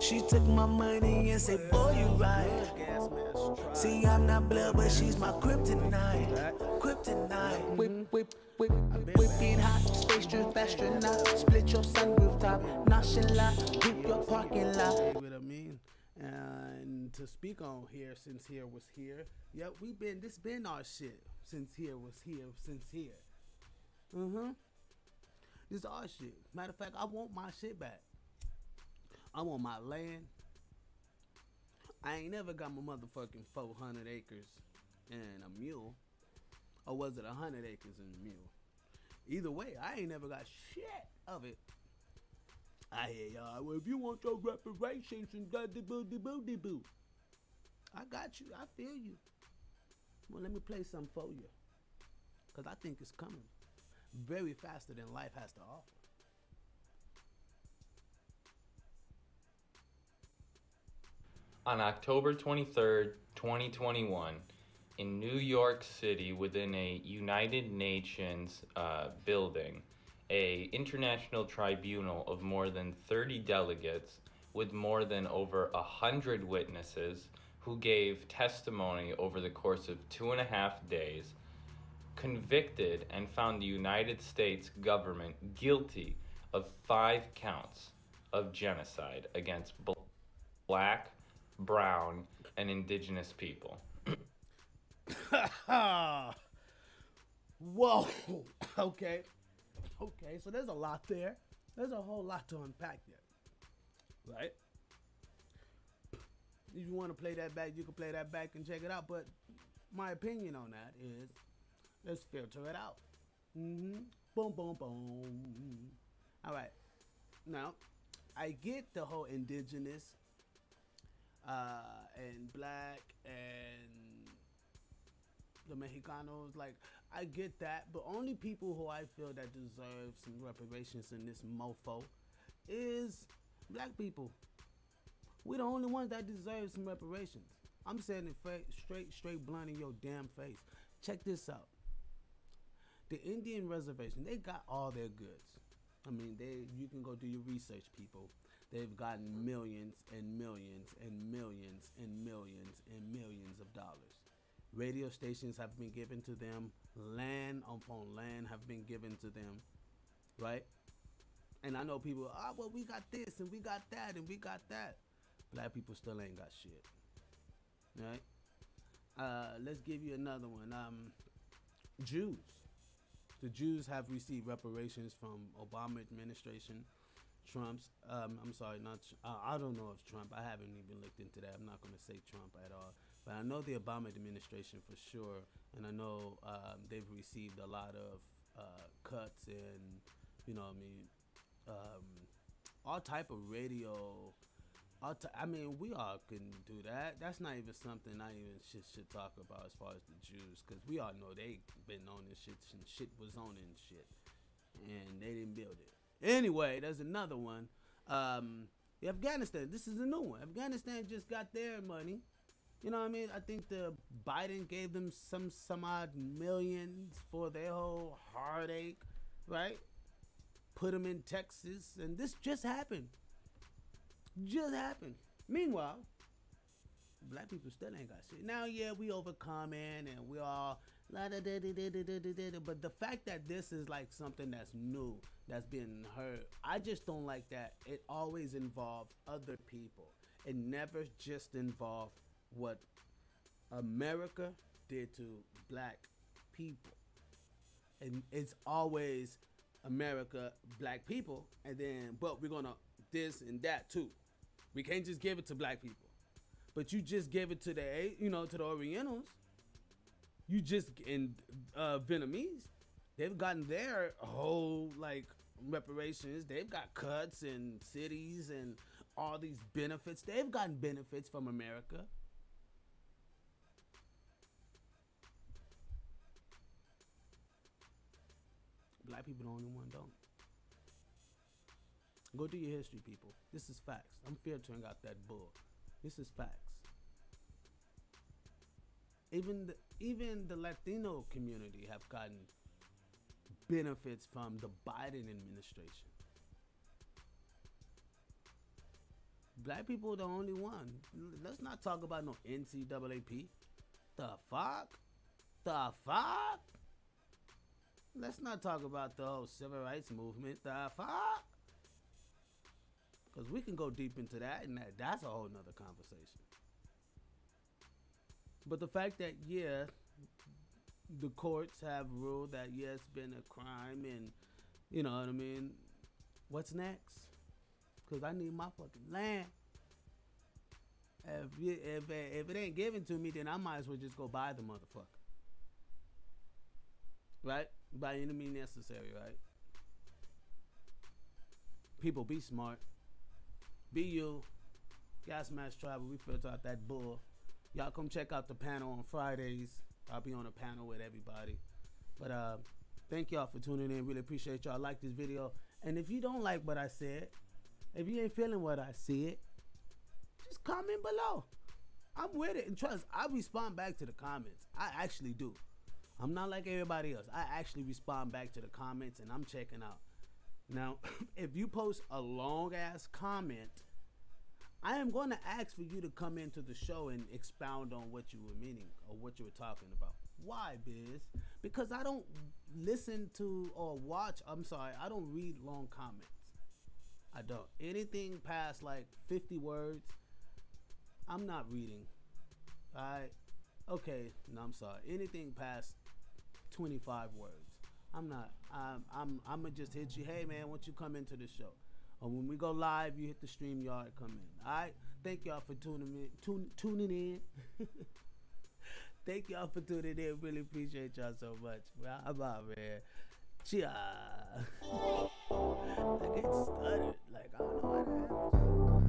She took my money and said, boy, you right. See, I'm not blood, but she's my kryptonite. Kryptonite. Whip, whip, whip, whip it hot. Space trip astronaut. Split your sunroof top. Nonchalant. Whip your parking lot. What I mean? And to speak on here, since here was here, yep, we been this been our shit since here was here, since here. Mm-hmm. This our shit. Matter of fact, I want my shit back. I want my land. I ain't never got my motherfucking 400 acres and a mule. Or was it 100 acres and a mule? Either way, I ain't never got shit of it. I hear y'all. Well, if you want your reparations and da da boo da boo da boo, I got you. I feel you. Well, let me play some for you, cause I think it's coming very faster than life has to offer. On October 23rd, 2021, in New York City, within a United Nations uh, building, a international tribunal of more than 30 delegates with more than over a hundred witnesses who gave testimony over the course of two and a half days convicted and found the United States government guilty of five counts of genocide against bl- black, brown, and indigenous people. Whoa. Okay. Okay. So there's a lot there. There's a whole lot to unpack there. Right? If you want to play that back, you can play that back and check it out. But my opinion on that is let's filter it out. Mm-hmm. Boom, boom, boom. All right. Now, I get the whole indigenous uh, and black and the Mexicanos. Like, I get that, but only people who I feel that deserve some reparations in this mofo is black people. We're the only ones that deserve some reparations. I'm saying it straight, straight blunt in your damn face. Check this out. The Indian reservation, they got all their goods. I mean, they you can go do your research, people. They've gotten millions and millions and millions and millions and millions of dollars. Radio stations have been given to them. Land upon land have been given to them. Right? And I know people, ah, well, we got this and we got that and we got that. Black people still ain't got shit. Right? Uh, let's give you another one. Um, Jews. The Jews have received reparations from Obama administration. Trump's, um, I'm sorry, not. Uh, I don't know if Trump. I haven't even looked into that. I'm not going to say Trump at all. But I know the Obama administration for sure, and I know um, they've received a lot of uh, cuts and, you know, I mean, um, all type of radio. I mean, we all can do that. That's not even something I even should, should talk about as far as the Jews, because we all know they been on this shit and shit was on and shit, and they didn't build it. Anyway, there's another one. Um, Afghanistan. This is a new one. Afghanistan just got their money. You know what I mean? I think the Biden gave them some some odd millions for their whole heartache, right? Put them in Texas, and this just happened. Just happened. Meanwhile, black people still ain't got shit. Now, yeah, we overcoming and we all la da da da da da da da. But the fact that this is like something that's new, that's been heard, I just don't like that. It always involved other people. It never just involved what America did to black people. And it's always America, black people, and then but we're gonna this and that too. We can't just give it to black people. But you just gave it to the you know to the Orientals. You just in uh, Vietnamese, they've gotten their whole like reparations. They've got cuts and cities and all these benefits. They've gotten benefits from America. Black people the only one don't. Go do your history, people. This is facts. I'm filtering out that bull. This is facts. Even the even the Latino community have gotten benefits from the Biden administration. Black people are the only one. Let's not talk about no NCAAP. The fuck? The fuck? Let's not talk about the whole civil rights movement. The fuck? Because we can go deep into that, and that, that's a whole nother conversation. But the fact that, yeah, the courts have ruled that, yeah, it's been a crime, and, you know what I mean? What's next? Because I need my fucking land. If, if, if it ain't given to me, then I might as well just go buy the motherfucker. Right? By any means necessary, right? People, be smart. Be you. Gas Mask Tribal, we filter out that bull. Y'all come check out the panel on Fridays. I'll be on a panel with everybody. But uh, thank y'all for tuning in. Really appreciate y'all. Like this video. And if you don't like what I said, if you ain't feeling what I said, just comment below. I'm with it. And trust, I respond back to the comments. I actually do. I'm not like everybody else. I actually respond back to the comments and I'm checking out. Now, if you post a long ass comment, I am going to ask for you to come into the show and expound on what you were meaning or what you were talking about. Why, Biz? Because I don't listen to or watch, I'm sorry, I don't read long comments. I don't. Anything past like 50 words, I'm not reading. Alright? Okay, no, I'm sorry. Anything past 25 words. I'm not. I'm. I'm. I'm gonna just hit you. Hey man, won't you come into the show? Or when we go live, you hit the StreamYard. Come in. All right. Thank y'all for tuning in. Tune, tuning in. Thank y'all for tuning in. Really appreciate y'all so much. Well, I'm out, man. Chia. I get started. Like I don't know what happened.